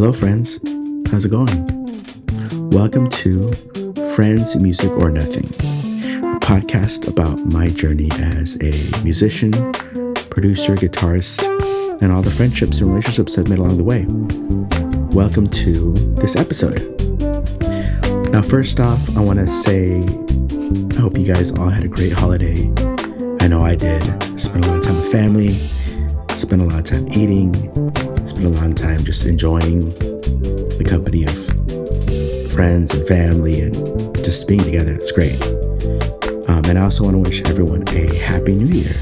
Hello, friends. How's it going? Welcome to Friends, Music, or Nothing, a podcast about my journey as a musician, producer, guitarist, and all the friendships and relationships I've made along the way. Welcome to this episode. Now, first off, I want to say I hope you guys all had a great holiday. I know I did. Spent a lot of time with family, spent a lot of time eating, spent a long time just enjoying the company of friends and family and just being together. It's great. Um, and I also want to wish everyone a happy new year.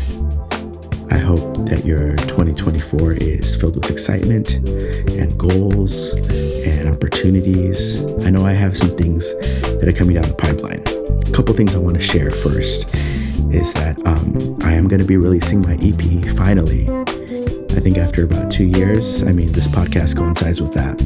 I hope that your 2024 is filled with excitement and goals and opportunities. I know I have some things that are coming down the pipeline. A couple things I want to share first is that um, I am going to be releasing my EP finally. I think after about two years. I mean, this podcast coincides with that.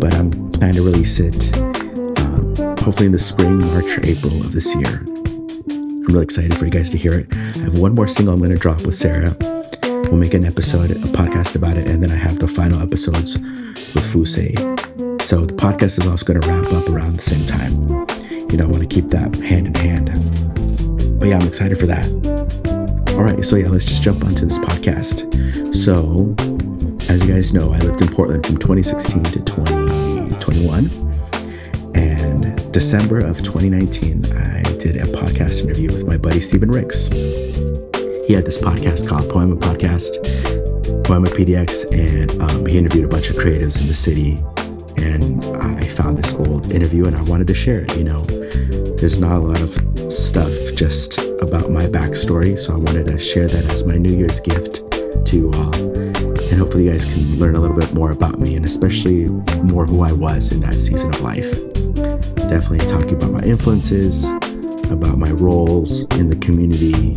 But I'm planning to release it um, hopefully in the spring, March, or April of this year. I'm really excited for you guys to hear it. I have one more single I'm going to drop with Sarah. We'll make an episode, a podcast about it, and then I have the final episodes with Fusei. So the podcast is also going to wrap up around the same time. You know, I want to keep that hand in hand. But yeah, I'm excited for that. All right, so yeah, let's just jump onto this podcast. So, as you guys know, I lived in Portland from 2016 to 2021. And December of 2019, I did a podcast interview with my buddy Stephen Ricks. He had this podcast called Poiema Podcast, Poiema PDX, and um, he interviewed a bunch of creatives in the city. And I found this old interview and I wanted to share it. You know, there's not a lot of stuff just about my backstory, so I wanted to share that as my New Year's gift to you all. And hopefully, you guys can learn a little bit more about me and especially more who I was in that season of life. Definitely talking about my influences, about my roles in the community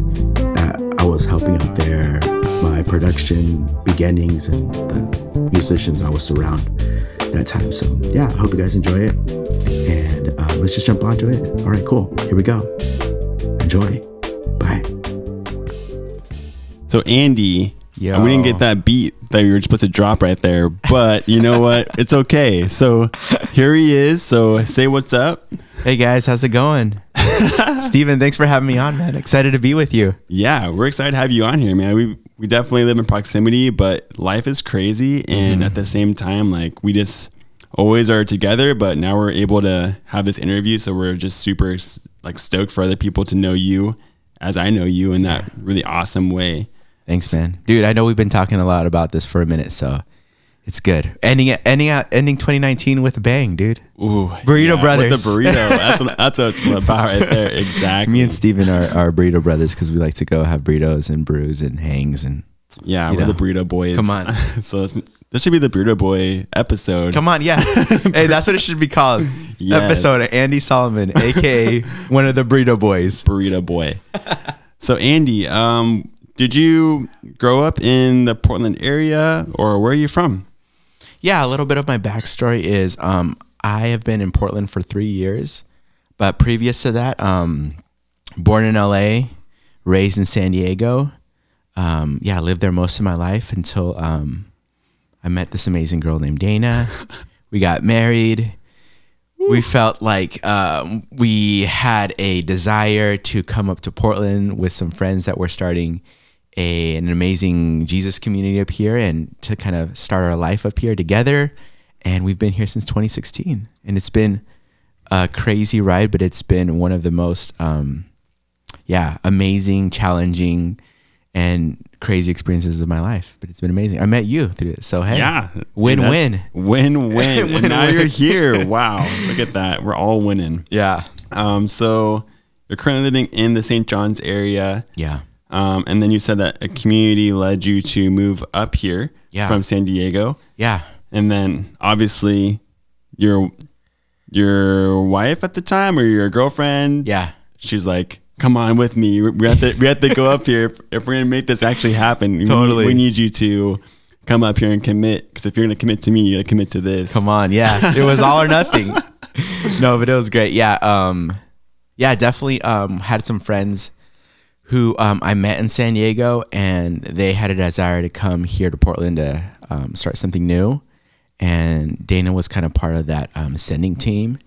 that I was helping out there, my production beginnings, and the musicians I was around that time. So, yeah, I hope you guys enjoy it. And uh, let's just jump onto it. All right, cool. Here we go. Enjoy. Bye. So Andy, Yo. we didn't get that beat that we were supposed to drop right there, but you know what? It's okay. So here he is. So say what's up. Hey guys, how's it going? Stephen, thanks for having me on, man. Excited to be with you. Yeah, we're excited to have you on here, man. We we definitely live in proximity, but life is crazy, and mm-hmm. at the same time, like we just always are together. But now we're able to have this interview, so we're just super like stoked for other people to know you as I know you in that really awesome way. Thanks, man. Dude, I know we've been talking a lot about this for a minute, so it's good. Ending ending out, ending 2019 with a bang, dude. Ooh, Burrito with Brothers. the burrito. That's what, that's what it's about right there. Exactly. Me and Stephen are, are burrito brothers because we like to go have burritos and brews and hangs and yeah, we're know. the burrito boys. Come on. so this, this should be the burrito boy episode. come on, yeah. hey, that's what it should be called. Yes. Episode of Andy Salomon, aka one of the burrito boys. burrito boy. so Andy, um, did you grow up in the Portland area, or where are you from? Yeah, a little bit of my backstory is um, I have been in Portland for three years, but previous to that, um, born in LA, raised in San Diego. Um, yeah, I lived there most of my life until um, I met this amazing girl named Dana. we got married. We felt like um, we had a desire to come up to Portland with some friends that were starting a, an amazing Jesus community up here and to kind of start our life up here together. And we've been here since 2016. And it's been a crazy ride, but it's been one of the most, um, yeah, amazing, challenging, and crazy experiences of my life. But it's been amazing. I met you through it. So, hey, Yeah, win win. win win. and now you're here. Wow, look at that. We're all winning. Yeah. Um, so you're currently living in the St. John's area. Yeah. Um, and then you said that a community led you to move up here Yeah. from San Diego. Yeah. And then obviously your your wife at the time or your girlfriend, Yeah. she's like, "Come on with me. We have to we have to go up here if, if we're gonna make this actually happen. We need- Totally. we need you to come up here and commit. Because if you're gonna commit to me, you're gonna commit to this. Come on, yeah. It was all or nothing. no, but it was great. Yeah, um yeah, definitely um had some friends who um I met in San Diego and they had a desire to come here to Portland to um, start something new. and Dana was kind of part of that um, sending team,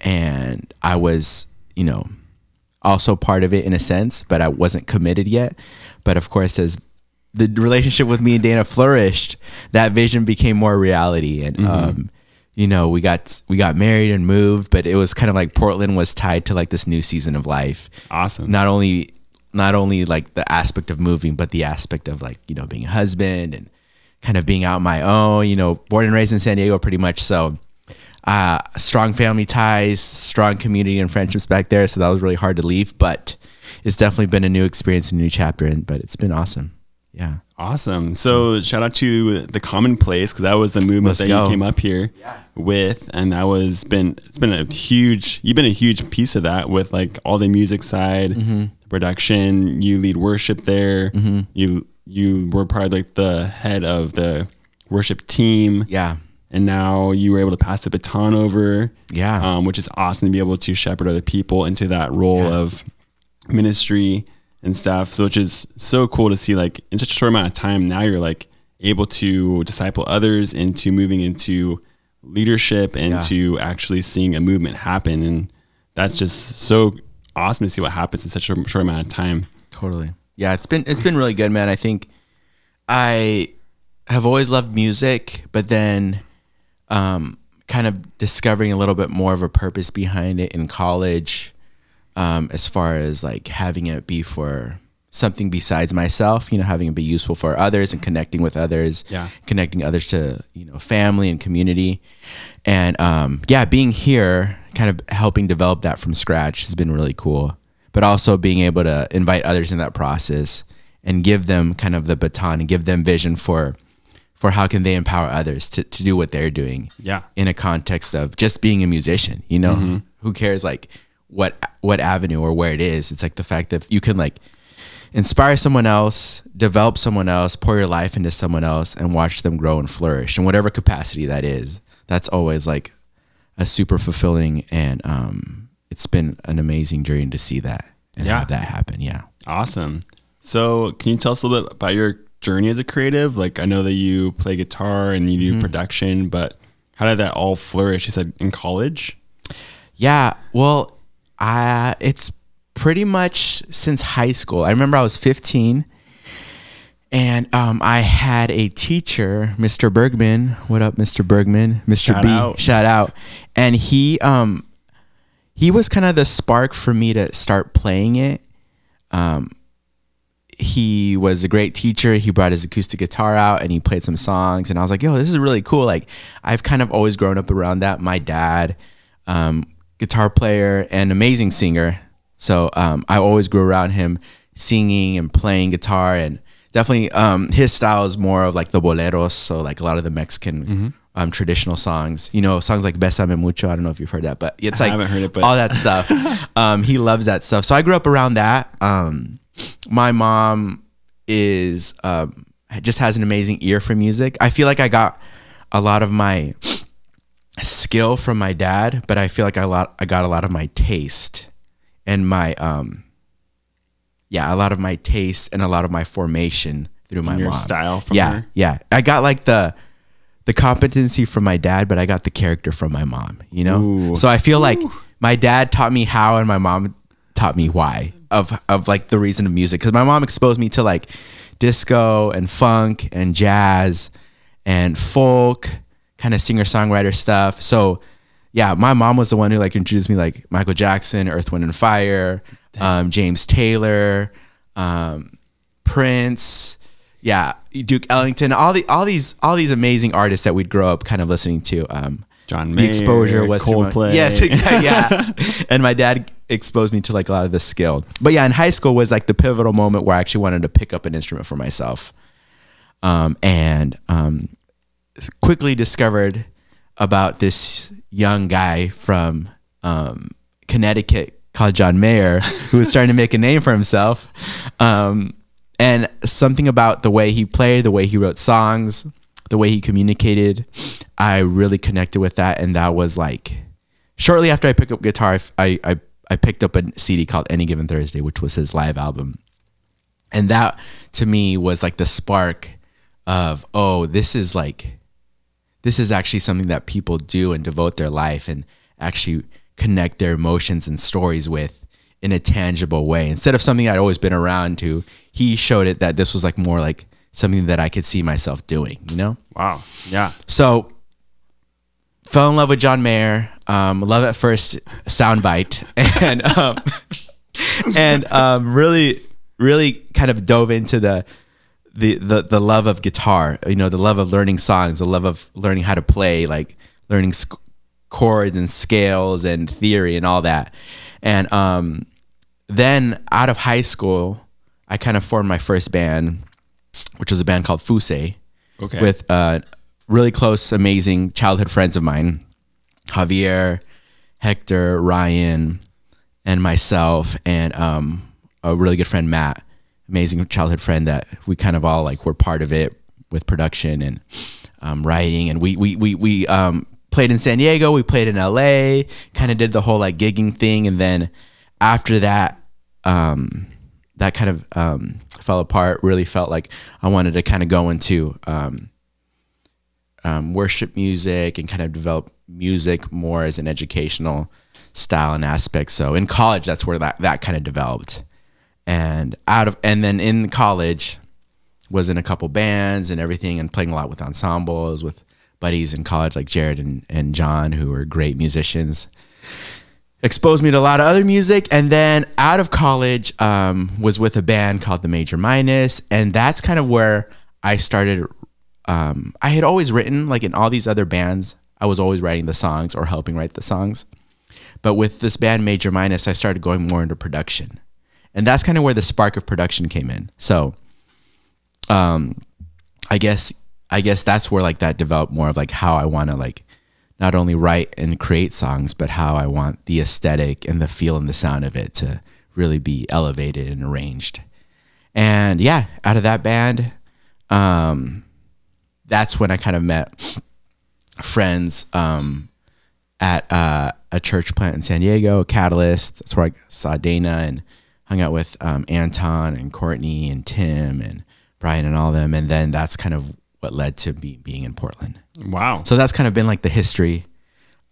and I was, you know, also part of it in a sense, but I wasn't committed yet. But of course, as the relationship with me and Dana flourished, that vision became more reality, and um, you know, we got we got married and moved, but it was kind of like Portland was tied to like this new season of life. Awesome. Not only not only like the aspect of moving, but the aspect of like you know being a husband and kind of being out on my own. You know, born and raised in San Diego, pretty much. So, uh, strong family ties, strong community and friendships back there. So that was really hard to leave, but it's definitely been a new experience, a new chapter, and but it's been awesome. Yeah. Awesome. So shout out to the Commonplace because that was the movement Let's that go. you came up here with, and that was been it's been a huge you've been a huge piece of that with like all the music side, Mm-hmm. production. You lead worship there. You you were part of like the head of the worship team, Yeah. And now you were able to pass the baton over. Yeah. um, which is awesome to be able to shepherd other people into that role Yeah. of ministry and stuff. Which is so cool to see like in such a short amount of time now you're like able to disciple others into moving into leadership and Yeah. to actually seeing a movement happen and that's just so awesome to see what happens in such a short amount of time. Totally. Yeah, it's been it's been really good, man. I think I have always loved music, but then um, kind of discovering a little bit more of a purpose behind it in college, um, as far as like having it be for something besides myself. You know, having it be useful for others and connecting with others. Yeah. connecting others to you know family and community, and um, yeah, being here, kind of helping develop that from scratch has been really cool. But also being able to invite others in that process and give them kind of the baton and give them vision for for how can they empower others to, to do what they're doing Yeah. in a context of just being a musician you know who cares like what what avenue or where it is it's like the fact that you can like inspire someone else develop someone else pour your life into someone else and watch them grow and flourish in whatever capacity that is that's always like a super fulfilling and um it's been an amazing journey to see that and Yeah. have that happen yeah Awesome. So, can you tell us a little bit about your journey as a creative? Like, I know that you play guitar and you do Mm-hmm. production, but how did that all flourish? You said in college. Yeah, well, I it's pretty much since high school. I remember I was 15 and um, I had a teacher, Mr. Bergman. What up, Mr. Bergman? Mr. Shout B. out. Shout out. And he um he was kind of the spark for me to start playing it. Um he was a great teacher. He brought his acoustic guitar out and he played some songs. And I was like, yo, this is really cool. Like, I've kind of always grown up around that. My dad, um, guitar player and amazing singer. So um, I always grew around him singing and playing guitar. And definitely um, his style is more of like the boleros. So, like a lot of the Mexican. Um, traditional songs, you know, songs like Besame Mucho. I don't know if you've heard that, but it's like I haven't heard it, but- all that stuff. um, he loves that stuff. So I grew up around that. Um, my mom is um, just has an amazing ear for music. I feel like I got a lot of my skill from my dad, but I feel like I lot I got a lot of my taste and my um yeah, a lot of my taste and a lot of my formation through my your mom. style from yeah, her? yeah. I got like the the competency from my dad, but I got the character from my mom, you know? Ooh. So I feel like my dad taught me how and my mom taught me why of of like the reason of music cuz my mom exposed me to like disco and funk and jazz and folk kind of singer-songwriter stuff. So yeah, my mom was the one who like introduced me like Michael Jackson, Earth, Wind and Fire, um, James Taylor, um, Prince, yeah, Duke Ellington, all the all these all these amazing artists that we'd grow up kind of listening to. Um, John the exposure was too much. Coldplay. Yes, exactly. Yeah, and my dad exposed me to like a lot of the skill. But yeah, in high school was like the pivotal moment where I actually wanted to pick up an instrument for myself, um, and um, quickly discovered about this young guy from um, Connecticut called John Mayer, who was starting to make a name for himself. Um, and something about the way he played, the way he wrote songs, the way he communicated, I really connected with that. And that was like shortly after I picked up guitar, I, I, I picked up a CD called Any Given Thursday, which was his live album. And that to me was like the spark of, oh, this is like, this is actually something that people do and devote their life and actually connect their emotions and stories with in a tangible way instead of something I'd always been around to. He showed it that this was like more like something that I could see myself doing, you know? Wow. Yeah. So fell in love with John Mayer. Um, love at first soundbite, and um, and um, really, really kind of dove into the, the the the love of guitar. You know, the love of learning songs, the love of learning how to play, like learning sc- chords and scales and theory and all that. And um, then out of high school, I kind of formed my first band, which was a band called Fuse Okay. with uh, really close, amazing childhood friends of mine, Javier, Hector, Ryan, and myself, and um, a really good friend Matt, amazing childhood friend that we kind of all like were part of it with production and um, writing, and we we we we um, played in San Diego, we played in LA, kind of did the whole like gigging thing, and then after that. Um, that kind of um, fell apart. Really felt like I wanted to kind of go into um, um, worship music and kind of develop music more as an educational style and aspect. So in college, that's where that that kind of developed. And out of and then in college, was in a couple bands and everything, and playing a lot with ensembles with buddies in college like Jared and, and John, who were great musicians exposed me to a lot of other music and then out of college um, was with a band called the major minus and that's kind of where i started um, i had always written like in all these other bands i was always writing the songs or helping write the songs. But with this band major minus i started going more into production. And that's kind of where the spark of production came in. So um, i guess i guess that's where like that developed more of like how i want to like not only write and create songs, but how I want the aesthetic and the feel and the sound of it to really be elevated and arranged. And yeah, out of that band, um, that's when I kind of met friends um, at uh, a church plant in San Diego, Catalyst. That's where I saw Dana and hung out with um, Anton and Courtney and Tim and Brian and all of them. And then that's kind of what led to be, being in Portland. wow. So that's kind of been like the history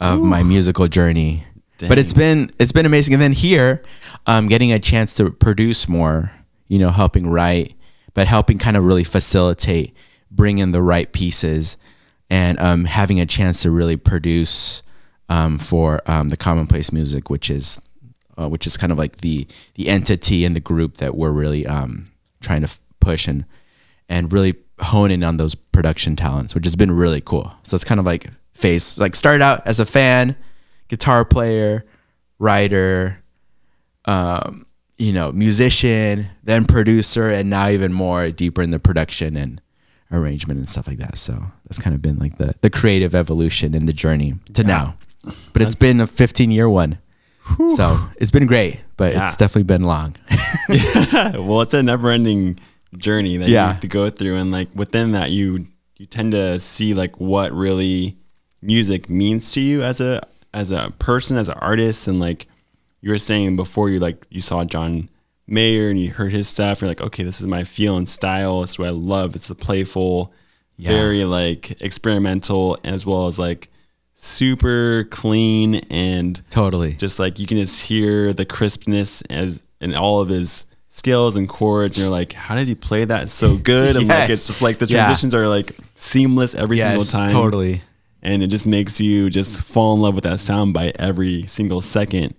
of my musical journey. But it's been it's been amazing. And then here, um, getting a chance to produce more, you know, helping write, but helping kind of really facilitate, bring in the right pieces, and um, having a chance to really produce um, for um, the Commonplace Music, which is uh, which is kind of like the the entity and the group that we're really um, trying to f- push and and really hone in on those production talents, which has been really cool. So it's kind of like face like started out as a fan, guitar player, writer, um, you know, musician, then producer, and now even more deeper in the production and arrangement and stuff like that. So that's kind of been like the the creative evolution in the journey to now. But it's been a 15 year one. So it's been great, but Yeah. it's definitely been long. well, it's a never-ending journey that Yeah. you have to go through, and like within that, you you tend to see like what really music means to you as a as a person, as an artist, and like you were saying before, you like you saw John Mayer and you heard his stuff. You're like, okay, this is my feel and style. It's what I love. It's the playful, Yeah. very like experimental, as well as like super clean and totally. just like you can just hear the crispness as in all of his skills and chords and you're like how did he play that so good and like it's just like the Yeah. transitions are like seamless every single time Totally. and it just makes you just fall in love with that sound bite every single second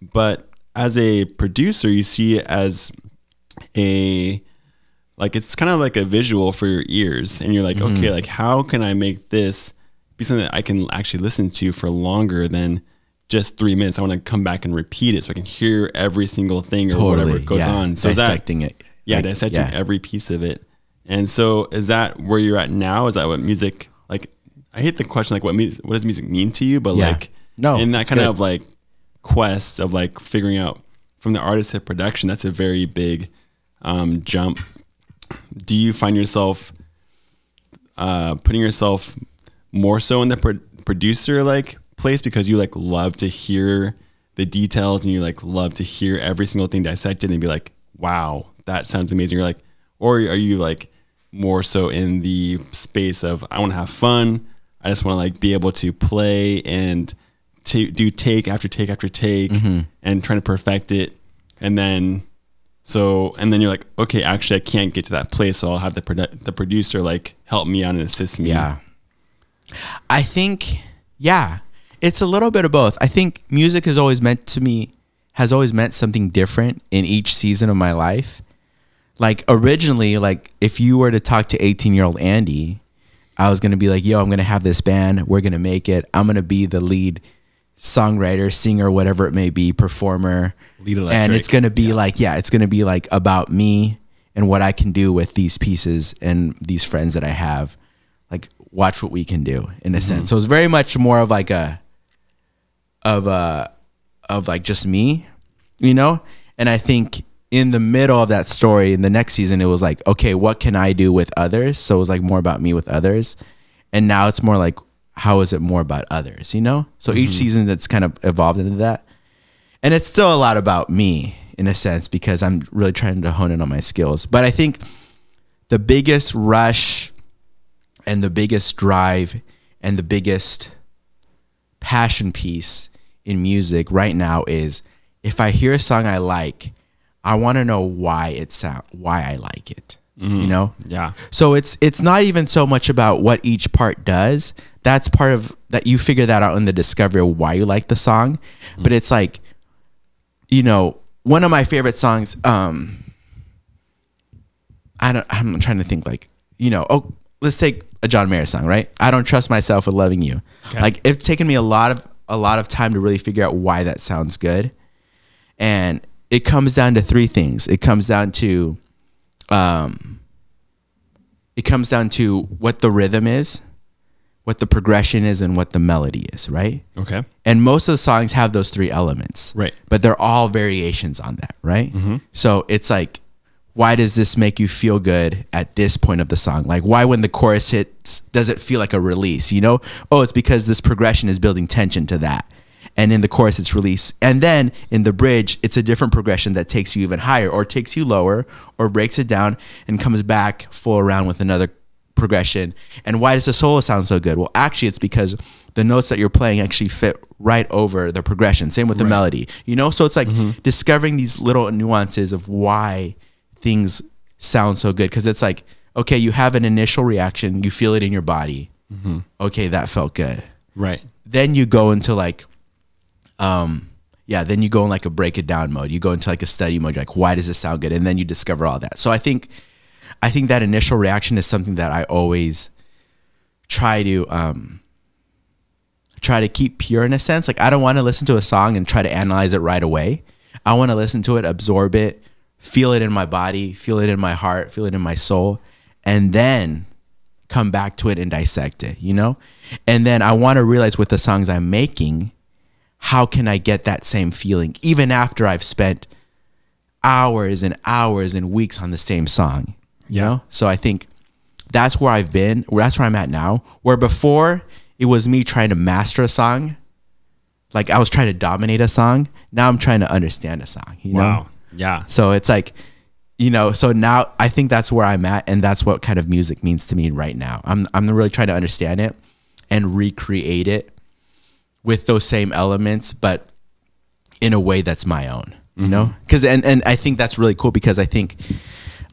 but as a producer you see it as a like it's kind of like a visual for your ears and you're like Mm-hmm. okay like how can i make this be something that i can actually listen to for longer than just three minutes i want to come back and repeat it so i can hear every single thing or whatever Totally. goes yeah. on so is that dissecting it. yeah Like, dissecting yeah. every piece of it and so is that where you're at now is that what music like i hate the question like what music what does music mean to you but Yeah. like No, in that kind good. of like quest of like figuring out from the artist to production that's a very big um, jump do you find yourself uh, putting yourself more so in the pro- producer like place because you like love to hear the details and you like love to hear every single thing dissected and be like wow that sounds amazing you're like or are you like more so in the space of i want to have fun I just want to like be able to play and to do take after take after take Mm-hmm. and trying to perfect it. And then, so, and then you're like, okay, actually, I can't get to that place. So I'll have the, produ- the producer like help me out and assist me. Yeah. I think, yeah, it's a little bit of both. I think music has always meant to me, has always meant something different in each season of my life. Like originally, like if you were to talk to 18 year old Andy, I was going to be like, yo, I'm going to have this band. We're going to make it. I'm going to be the lead songwriter, singer, whatever it may be, performer. Lead electric. and it's going to be like, yeah, it's going to be like about me and what I can do with these pieces and these friends that I have. Like, watch what we can do in a mm-hmm. sense. So it's very much more of like a, of a, of like just me, you know? And I think in the middle of that story, in the next season, it was like, okay, what can I do with others? So it was like more about me with others. And now it's more like, how is it more about others, you know? So each mm-hmm. season that's kind of evolved into that. And it's still a lot about me in a sense because I'm really trying to hone in on my skills. But I think the biggest rush and the biggest drive and the biggest passion piece in music right now is if I hear a song I like, I want to know why it sound why I like it. You know? Yeah. So it's it's not even so much about what each part does. That's part of that you figure that out in the discovery of why you like the song. But it's like, you know, one of my favorite songs. Um, I don't. I'm trying to think like, you know, oh, let's take a John Mayer song, right? I don't trust myself with loving you. Okay. Like it's taken me a lot of a lot of time to really figure out why that sounds good, and it comes down to three things. It comes down to um, it comes down to what the rhythm is, what the progression is, and what the melody is, right? Okay. And most of the songs have those three elements, Right. But they're all variations on that, right? So it's like, why does this make you feel good at this point of the song? Like, why when the chorus hits, does it feel like a release? You know, oh, it's because this progression is building tension to that. And in the chorus, it's release. And then in the bridge, it's a different progression that takes you even higher or takes you lower or breaks it down and comes back full around with another progression. And why does the solo sound so good? Well, actually, it's because the notes that you're playing actually fit right over the progression. Same with the melody, you know? So it's like mm-hmm. discovering these little nuances of why things sound so good. Cause it's like, okay, you have an initial reaction, you feel it in your body. Okay, that felt good. Right. then you go into like um yeah then you go in like a break it down mode. You go into like a study mode. You're like why does this sound good? And then you discover all that. So i think i think that initial reaction is something that i always try to um try to keep pure in a sense. Like i don't want to listen to a song and try to analyze it right away. I want to listen to it absorb it feel it in my body feel it in my heart feel it in my soul and then come back to it and dissect it, you know? And then I want to realize with the songs I'm making, how can I get that same feeling even after I've spent hours and hours and weeks on the same song, you Yeah. know? So I think that's where I've been, where that's where I'm at now. Where before it was me trying to master a song, like I was trying to dominate a song. Now I'm trying to understand a song, you know? Yeah. So it's like, you know, so now I think that's where I'm at, and that's what kind of music means to me right now. I'm I'm really trying to understand it and recreate it with those same elements, but in a way that's my own. You know, mm-hmm. because and and I think that's really cool because I think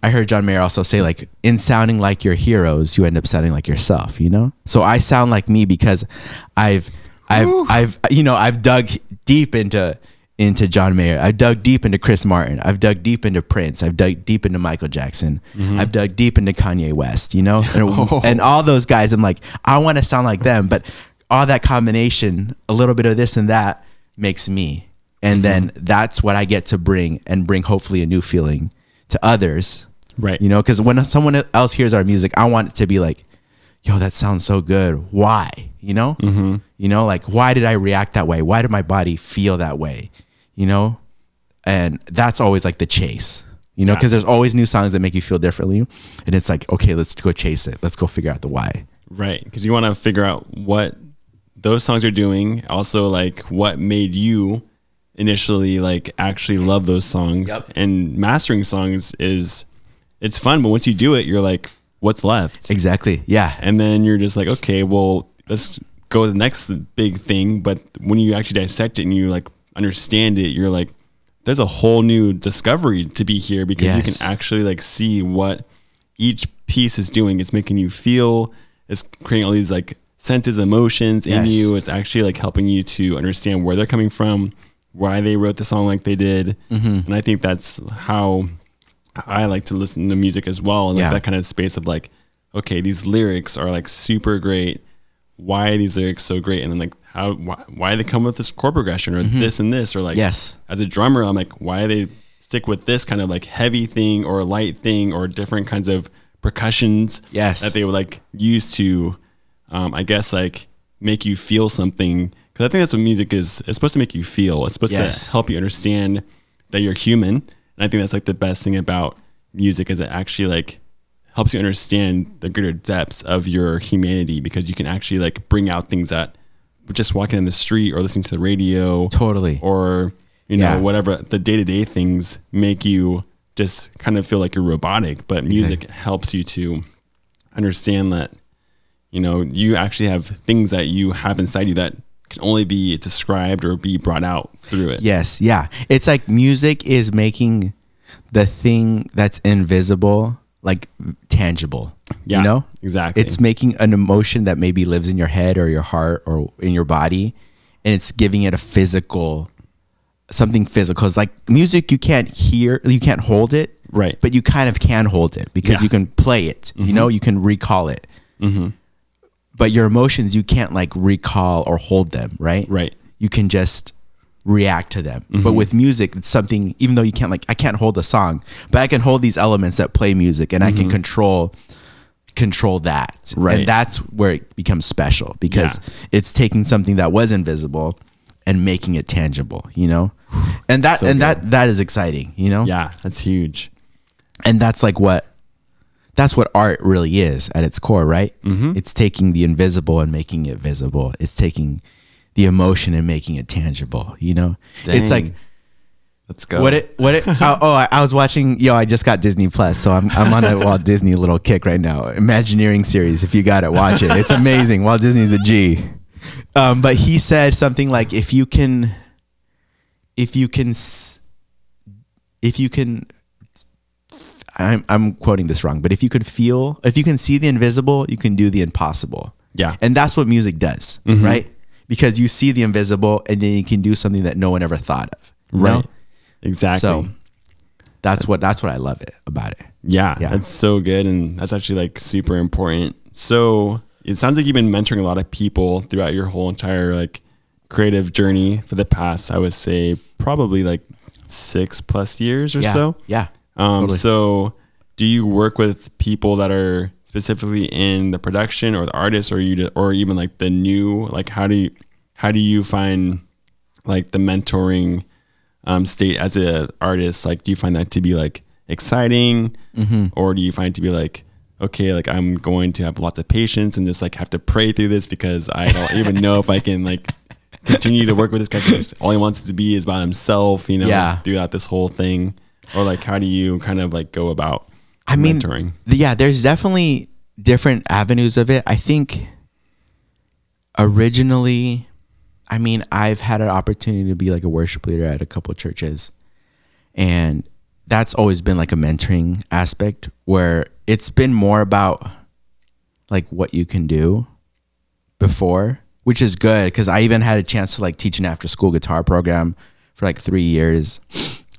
I heard John Mayer also say like in sounding like your heroes, you end up sounding like yourself. You know, so I sound like me because I've I've I've you know I've dug deep into into John Mayer. I've dug deep into Chris Martin. I've dug deep into Prince. I've dug deep into Michael Jackson. Mm-hmm. I've dug deep into Kanye West, you know? And, oh. and all those guys, I'm like, I want to sound like them, but all that combination, a little bit of this and that makes me. And mm-hmm. then that's what I get to bring and bring hopefully a new feeling to others. Right. You know, because when someone else hears our music, I want it to be like, yo, that sounds so good. Why? You know? Mm-hmm. You know, like, why did I react that way? Why did my body feel that way? You know? And that's always like the chase, you know, because there's always new songs that make you feel differently. And it's like, okay, let's go chase it. Let's go figure out the why. Right. Because you want to figure out what those songs are doing. Also, like what made you initially like actually love those songs. Yep. And mastering songs is it's fun, but once you do it, you're like, what's left? Exactly. Yeah. And then you're just like, okay, well, let's go to the next big thing. But when you actually dissect it and you like understand it, you're like, there's a whole new discovery to be here because you can actually like see what each piece is doing. It's making you feel. It's creating all these like senses, emotions in Yes. you. It's actually like helping you to understand where they're coming from, why they wrote the song like they did, Mm-hmm. and I think that's how I like to listen to music as well, and like Yeah. that kind of space of like, okay, these lyrics are like super great. Why are these lyrics so great? And then like how why, why they come with this chord progression or this and this or like Mm-hmm. Yes. as a drummer, I'm like, why they stick with this kind of like heavy thing or light thing or different kinds of percussions Yes. that they would like use to, um, I guess like make you feel something. Cause I think that's what music is. It's supposed to make you feel. It's supposed Yes. to help you understand that you're human. And I think that's like the best thing about music is it actually like helps you understand the greater depths of your humanity because you can actually like bring out things that just walking in the street or listening to the radio Totally. or you know Yeah. whatever the day-to-day things make you just kind of feel like you're robotic but music helps you to understand that you know you actually have things that you have inside you that can only be described or be brought out through it Yes, yeah. It's like music is making the thing that's invisible like tangible. Yeah, You know? exactly. It's making an emotion that maybe lives in your head or your heart or in your body and it's giving it a physical something physical. It's like music you can't hear, you can't hold it. Right. But you kind of can hold it because Yeah. you can play it. You know, you can recall it. mm-hmm. But your emotions you can't like recall or hold them, right? right you can just react to them. Mm-hmm. But with music, it's something even though you can't like I can't hold a song, but I can hold these elements that play music and I can control control that. Mm-hmm. Right. And that's where it becomes special because Yeah. it's taking something that was invisible and making it tangible, you know? And that So and good. that that is exciting, you know? yeah that's huge And that's like what that's what art really is at its core, right? Mhm. It's taking the invisible and making it visible. It's taking the emotion and making it tangible. You know, it's like let's go what it what it. oh, oh, I, I was watching. Yo, I just got Disney Plus, so I'm I'm on a Walt Disney little kick right now. Imagineering series. If you got it, watch it. It's amazing. Walt Disney's a G. Um, but he said something like, if you can, if you can, if you can I'm I'm quoting this wrong, but if you could feel, if you can see the invisible, you can do the impossible. yeah And that's what music does, Mhm. right? Because you see the invisible and then you can do something that no one ever thought of. you know? right exactly So that's what that's what I love it about it. Yeah, Yeah. that's so good, and that's actually like super important. So it sounds like you've been mentoring a lot of people throughout your whole entire like creative journey for the past, I would say, probably like six plus years or yeah. so. Yeah. Um, totally. So do you work with people that are specifically in the production or the artists, or you or even like the new? Like, how do you how do you find like the mentoring um, state as an artist? Like, do you find that to be like exciting, Mm-hmm. or do you find it to be like okay, like I'm going to have lots of patience and just like have to pray through this because I don't even know if I can like continue to work with this guy because all he wants to be is by himself, you know, Yeah. throughout this whole thing. Or like, how do you kind of like go about I mean, mentoring? yeah, there's definitely different avenues of it. I think originally, I mean, I've had an opportunity to be like a worship leader at a couple of churches, and that's always been like a mentoring aspect where it's been more about like what you can do before, which is good because I even had a chance to like teach an after school guitar program for like three years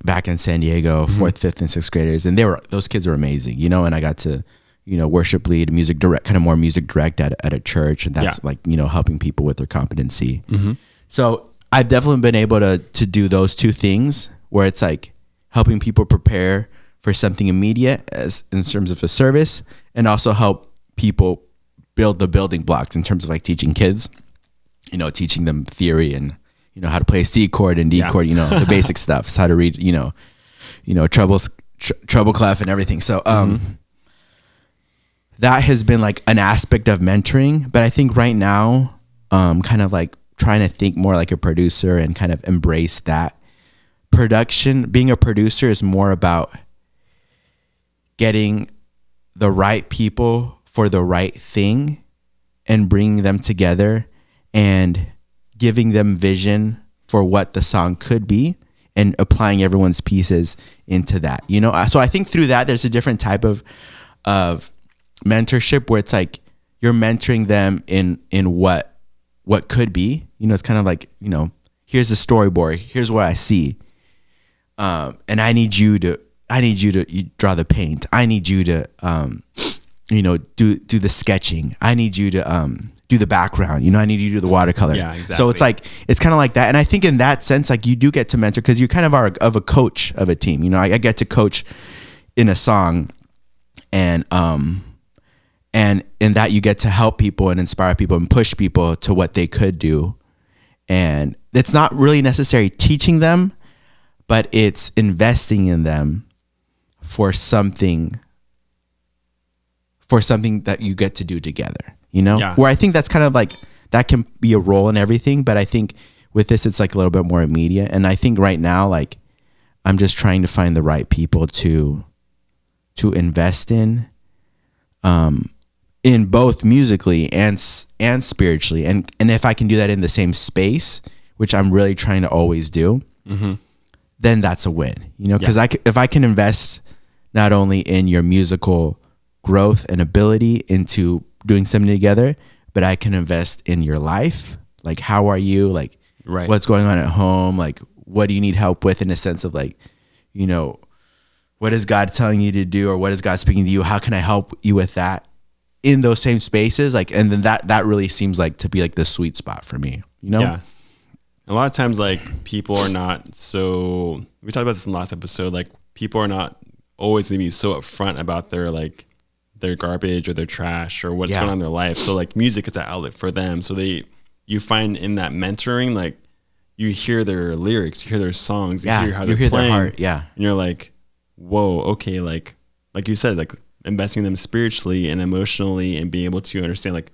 back in San Diego, fourth, fifth, and sixth graders, and they were those kids were amazing, you know. And I got to, you know, worship lead, music direct, kind of more music direct at at a church, and that's Yeah. like you know helping people with their competency. Mm-hmm. So I've definitely been able to to do those two things where it's like helping people prepare for something immediate as in terms of a service, and also help people build the building blocks in terms of like teaching kids, you know, teaching them theory and you know how to play a C chord and D Yeah. chord, you know, the basic stuff, how to read, you know, you know, treble tr- treble clef and everything. So um that has been like an aspect of mentoring, but I think right now um kind of like trying to think more like a producer and kind of embrace that production being a producer is more about getting the right people for the right thing and bringing them together and giving them vision for what the song could be and applying everyone's pieces into that. You know, so I think through that there's a different type of of mentorship where it's like you're mentoring them in in what what could be. You know, it's kind of like, you know, here's the storyboard, here's what I see. Um, and I need you to I need you to you draw the paint. I need you to um, you know, do do the sketching. I need you to um do the background. You know, I need you to do the watercolor. Yeah, exactly. So it's like it's kind of like that, and I think in that sense, like you do get to mentor because you kind of are of a coach of a team. You know, I, I get to coach in a song, and um, and in that you get to help people and inspire people and push people to what they could do, and it's not really necessary teaching them, but it's investing in them for something for something that you get to do together you know? Yeah. where i think that's kind of like that can be a role in everything but i think with this it's like a little bit more immediate. And i think right now like i'm just trying to find the right people to to invest in um in both musically and s- and spiritually. And and if i can do that in the same space which i'm really trying to always do then that's a win you know? Because I if i can invest not only in your musical growth and ability into doing something together but i can invest in your life like how are you like Right. what's going on at home like what do you need help with in a sense of like you know what is god telling you to do or what is god speaking to you how can i help you with that in those same spaces like and then that that really seems like to be like the sweet spot for me you know Yeah. A lot of times, like people are not so. We talked about this in the last episode. Like people are not always going to be so upfront about their like their garbage or their trash or what's Yeah. going on in their life. So like music is an outlet for them. So they you find in that mentoring like you hear their lyrics, you hear their songs, you hear how you they're hear playing, their heart yeah and you're like, whoa, okay, like like you said, like investing in them spiritually and emotionally and being able to understand like,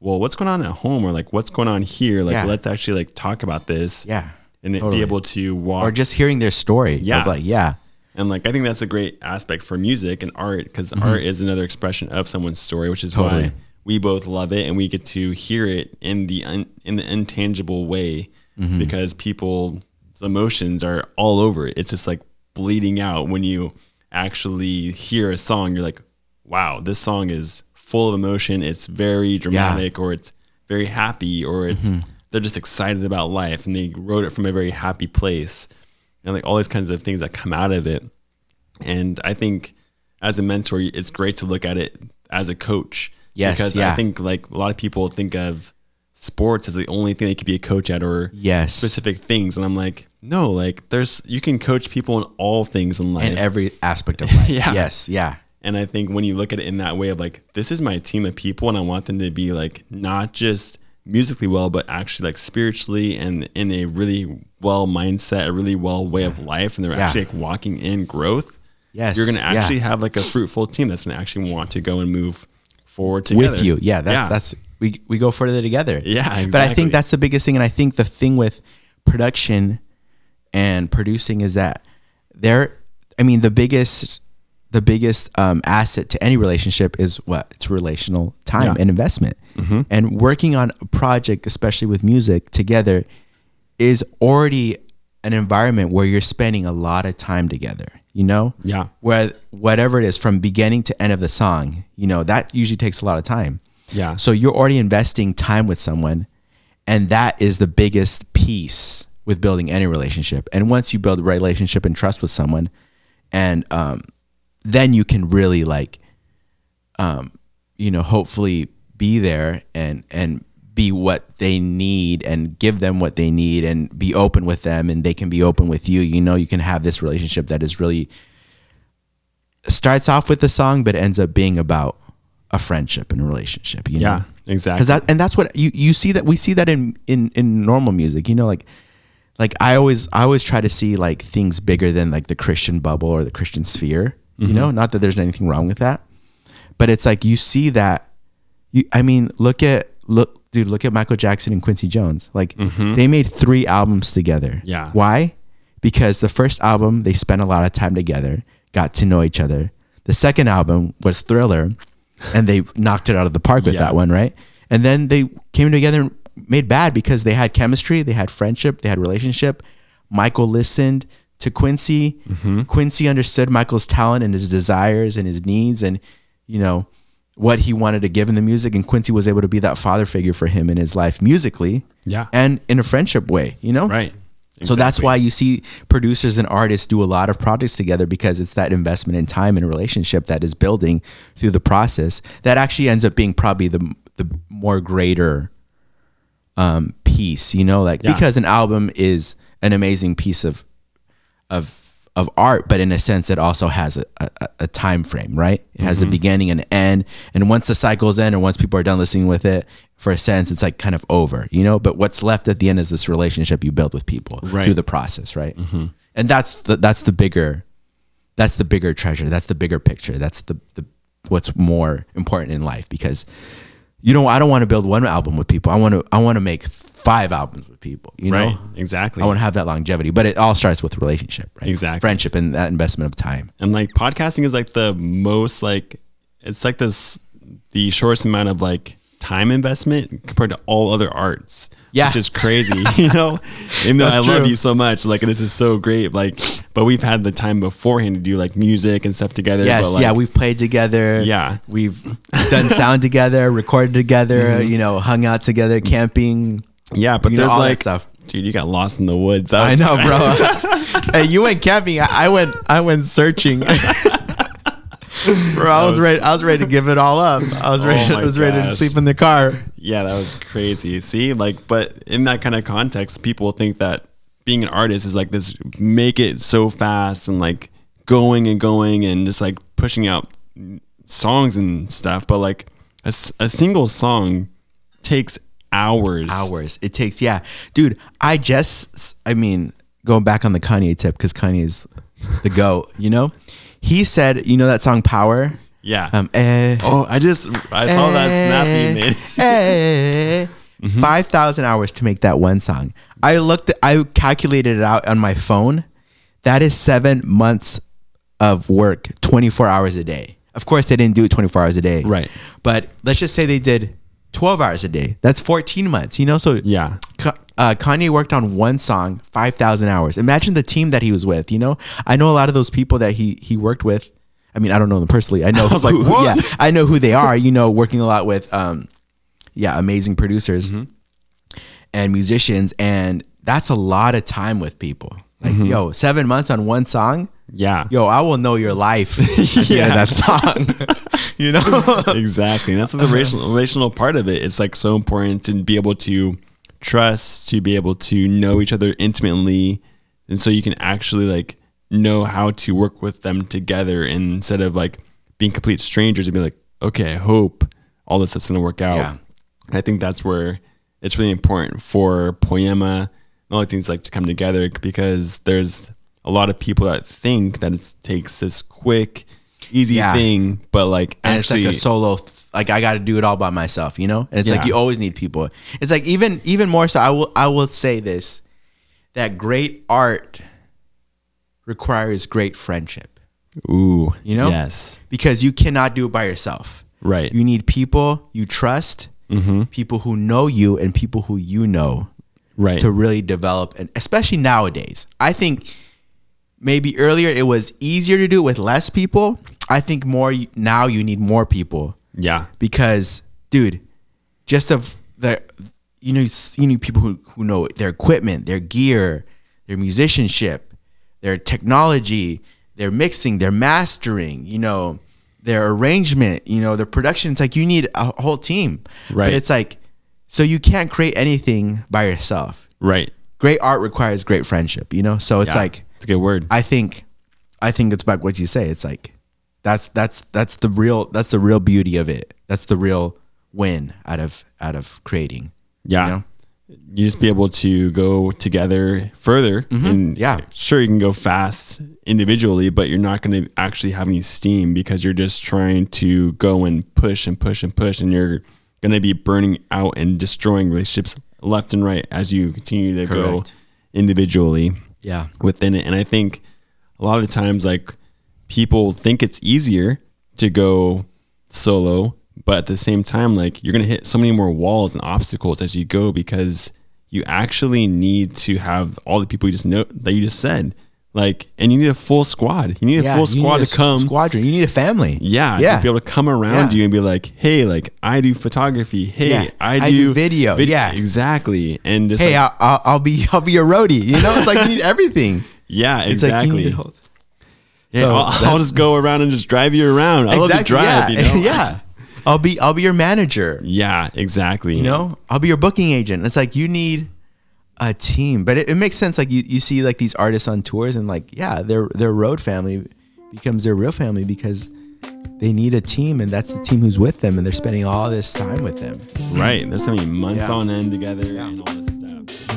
well, what's going on at home or like what's going on here? Like Yeah. let's actually like talk about this yeah and totally. be able to walk or just hearing their story Yeah. like yeah and like I think that's a great aspect for music and art because art is another expression of someone's story, which is Mm-hmm. Totally. why we both love it and we get to hear it in the un, in the intangible way Mm-hmm. because people's emotions are all over it. It's just like bleeding out when you actually hear a song. You're like, wow, this song is full of emotion. It's very dramatic, or it's very happy, or it's Mm-hmm. they're just excited about life and they wrote it from a very happy place and like all these kinds of things that come out of it. And I think as a mentor, it's great to look at it as a coach. Yes, Because yeah. I think like a lot of people think of sports as the only thing they could be a coach at or yes specific things. And I'm like, no, like there's, you can coach people in all things in life. in every aspect of life Yeah. yes yeah And I think when you look at it in that way of like, this is my team of people and I want them to be like not just musically well, but actually like spiritually and in a really well mindset, a really well way of life. And they're Yeah. actually like walking in growth. yes You're going to yeah. actually have like a fruitful team that's going to actually want to go and move forward together. with you. Yeah, that's that's we we go further together. Yeah, But I think that's the biggest thing, and I think the thing with production and producing is that there. I mean, the biggest the biggest um, asset to any relationship is what it's relational time Yeah. Mm-hmm. and investment, and working on a project, especially with music together, is already an environment where you're spending a lot of time together. You know, Yeah. where whatever it is from beginning to end of the song, you know, that usually takes a lot of time. Yeah. So you're already investing time with someone, and that is the biggest piece with building any relationship. And once you build a relationship and trust with someone, and um, then you can really like, um, you know, hopefully be there and and be what they need and give them what they need and be open with them and they can be open with you. You know, you can have this relationship that is really starts off with the song, but ends up being about a friendship and a relationship. You know? Yeah, exactly. because that and that's what you you see that we see that in in in normal music you know like like i always i always try to see like things bigger than like the christian bubble or the christian sphere you mm-hmm. know not that there's anything wrong with that but it's like you see that you i mean look at look dude look at michael jackson and quincy jones like mm-hmm. they made three albums together Yeah. why because the first album they spent a lot of time together got to know each other the second album was thriller and they knocked it out of the park with Yeah. that one right and then they came together and made bad because they had chemistry, they had friendship, they had relationship. Michael listened to Quincy. Mm-hmm. Quincy understood Michael's talent and his desires and his needs and you know what he wanted to give in the music and Quincy was able to be that father figure for him in his life musically Yeah. and in a friendship way, you know? right. So that's why you see producers and artists do a lot of projects together because it's that investment in time and relationship that is building through the process that actually ends up being probably the the more greater um, piece, you know, like Yeah. because an album is an amazing piece of of of art, but in a sense, it also has a, a, a time frame, right? It has Mm-hmm. a beginning and an end, and once the cycle's end, or once people are done listening with it, for a sense, it's like kind of over, you know. But what's left at the end is this relationship you build with people Right. through the process, right? And that's the, that's the bigger, that's the bigger treasure. That's the bigger picture. That's the the what's more important in life because you know I don't want to build one album with people. I want to I want to make five albums with people. You know, Right. Exactly. I want to have that longevity, but it all starts with relationship, right? Exactly. Friendship and that investment of time. and like podcasting is like the most like it's like this the shortest amount of like time investment compared to all other arts Yeah. which is crazy you know even though i That's love you so much like this is so great like but we've had the time beforehand to do like music and stuff together Yes, but like, yeah, we've played together. Yeah. we've done sound together, recorded together. Mm-hmm. You know, hung out together, camping. yeah but know, there's all that like stuff. dude you got lost in the woods I know, bro. hey, you went camping. I, I went. I went searching. Bro, I was ready. I was ready to give it all up. I was oh ready. Oh I was ready to sleep in the car. Yeah, that was crazy. See, like, but in that kind of context, people think that being an artist is like this make it so fast and like going and going and just like pushing out songs and stuff. But like a, a single song takes hours. Hours. It takes. Yeah, dude. I just. I mean, going back on the Kanye tip because Kanye is the goat. You know, he said, you know that song "Power." Yeah. Um. Eh, oh, I just I saw that snap you made. eh, Mm-hmm. Five thousand hours to make that one song. I looked. I calculated it out on my phone. That is seven months of work, twenty four hours a day. Of course, they didn't do it twenty four hours a day. Right. But let's just say they did twelve hours a day. That's fourteen months. You know, so Yeah. Uh, Kanye worked on one song, five thousand hours. Imagine the team that he was with. You know, I know a lot of those people that he he worked with. I mean, I don't know them personally. I know. I was like, who-? Yeah, I know who they are. You know, working a lot with, um, yeah, amazing producers Mm-hmm. and musicians, and that's a lot of time with people. Like, Mm-hmm. yo, seven months on one song. Yeah. Yo, I will know your life. yeah, that song. you know. exactly. And that's the uh-huh. relational, relational part of it. It's like so important to be able to trust, to be able to know each other intimately. And so you can actually like know how to work with them together instead of like being complete strangers and be like, okay, I hope all this stuff's going to work out. Yeah. And I think that's where it's really important for Poiema and all these things like to come together because there's a lot of people that think that it takes this quick, easy Yeah. thing, but like and actually, it's like a solo th- like i got to do it all by myself you know? And it's like you always need people. It's like even even more so i will i will say this that great art requires great friendship. Ooh, You know? yes, because you cannot do it by yourself. Right, you need people you trust mm-hmm. people who know you and people who you know right, to really develop and especially nowadays. I think maybe earlier it was easier to do it with less people i think more now you need more people yeah, because dude just of the you know you need people who, who know their equipment their gear their musicianship their technology their mixing their mastering you know their arrangement you know their production it's like you need a whole team Right. but it's like so you can't create anything by yourself right. great art requires great friendship you know so it's Yeah, like it's a good word. I think I think it's about what you say. It's like that's that's that's the real that's the real beauty of it. That's the real win out of out of creating. yeah, you know? you just be able to go together further. Mm-hmm. And Yeah. sure, you can go fast individually, but you're not going to actually have any steam because you're just trying to go and push and push and push, and you're going to be burning out and destroying relationships left and right as you continue to go individually Yeah. within it. And I think a lot of the times, like people think it's easier to go solo, but at the same time, like you're gonna hit so many more walls and obstacles as you go because you actually need to have all the people you just know that you just said. Like, and you need a full squad. You need a Yeah, full you squad need a to come. Squadron. You need a family. Yeah, Yeah. to be able to come around Yeah. you and be like, "Hey, like I do photography. Hey, Yeah, I, I do do video. Yeah. exactly." And just Hey, like, I'll, I'll, be I'll be a roadie. You know, it's like you need everything. yeah, It's like you exactly. need hold- yeah, so I'll, I'll just go around and just drive you around. I love to drive. yeah, You know? yeah. I'll be I'll be your manager. yeah, exactly. You know, I'll be your booking agent. It's like you need a team, but it, it makes sense. Like you, you see like these artists on tours, and like yeah, their their road family becomes their real family because they need a team, and that's the team who's with them, and they're spending all this time with them. right? There's so many months Yeah. on end together and all this stuff.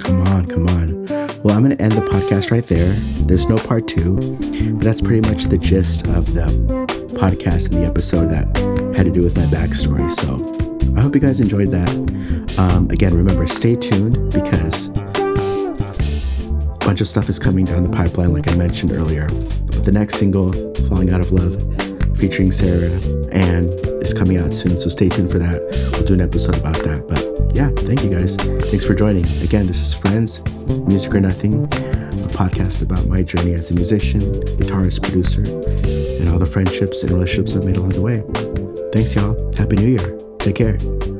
Come on, come on. Well, I'm going to end the podcast right there. There's no part two, but that's pretty much the gist of the podcast and the episode that had to do with my backstory. So I hope you guys enjoyed that. Um, again, remember, stay tuned because a bunch of stuff is coming down the pipeline, like I mentioned earlier. The next single, Falling Out of Love, featuring Sarah Ann, is coming out soon. So stay tuned for that. We'll do an episode about that. But yeah, thank you guys. Thanks for joining. Again, this is Friends, Music or Nothing, a podcast about my journey as a musician, guitarist, producer, and all the friendships and relationships I've made along the way. Thanks, y'all. Happy New Year. Take care.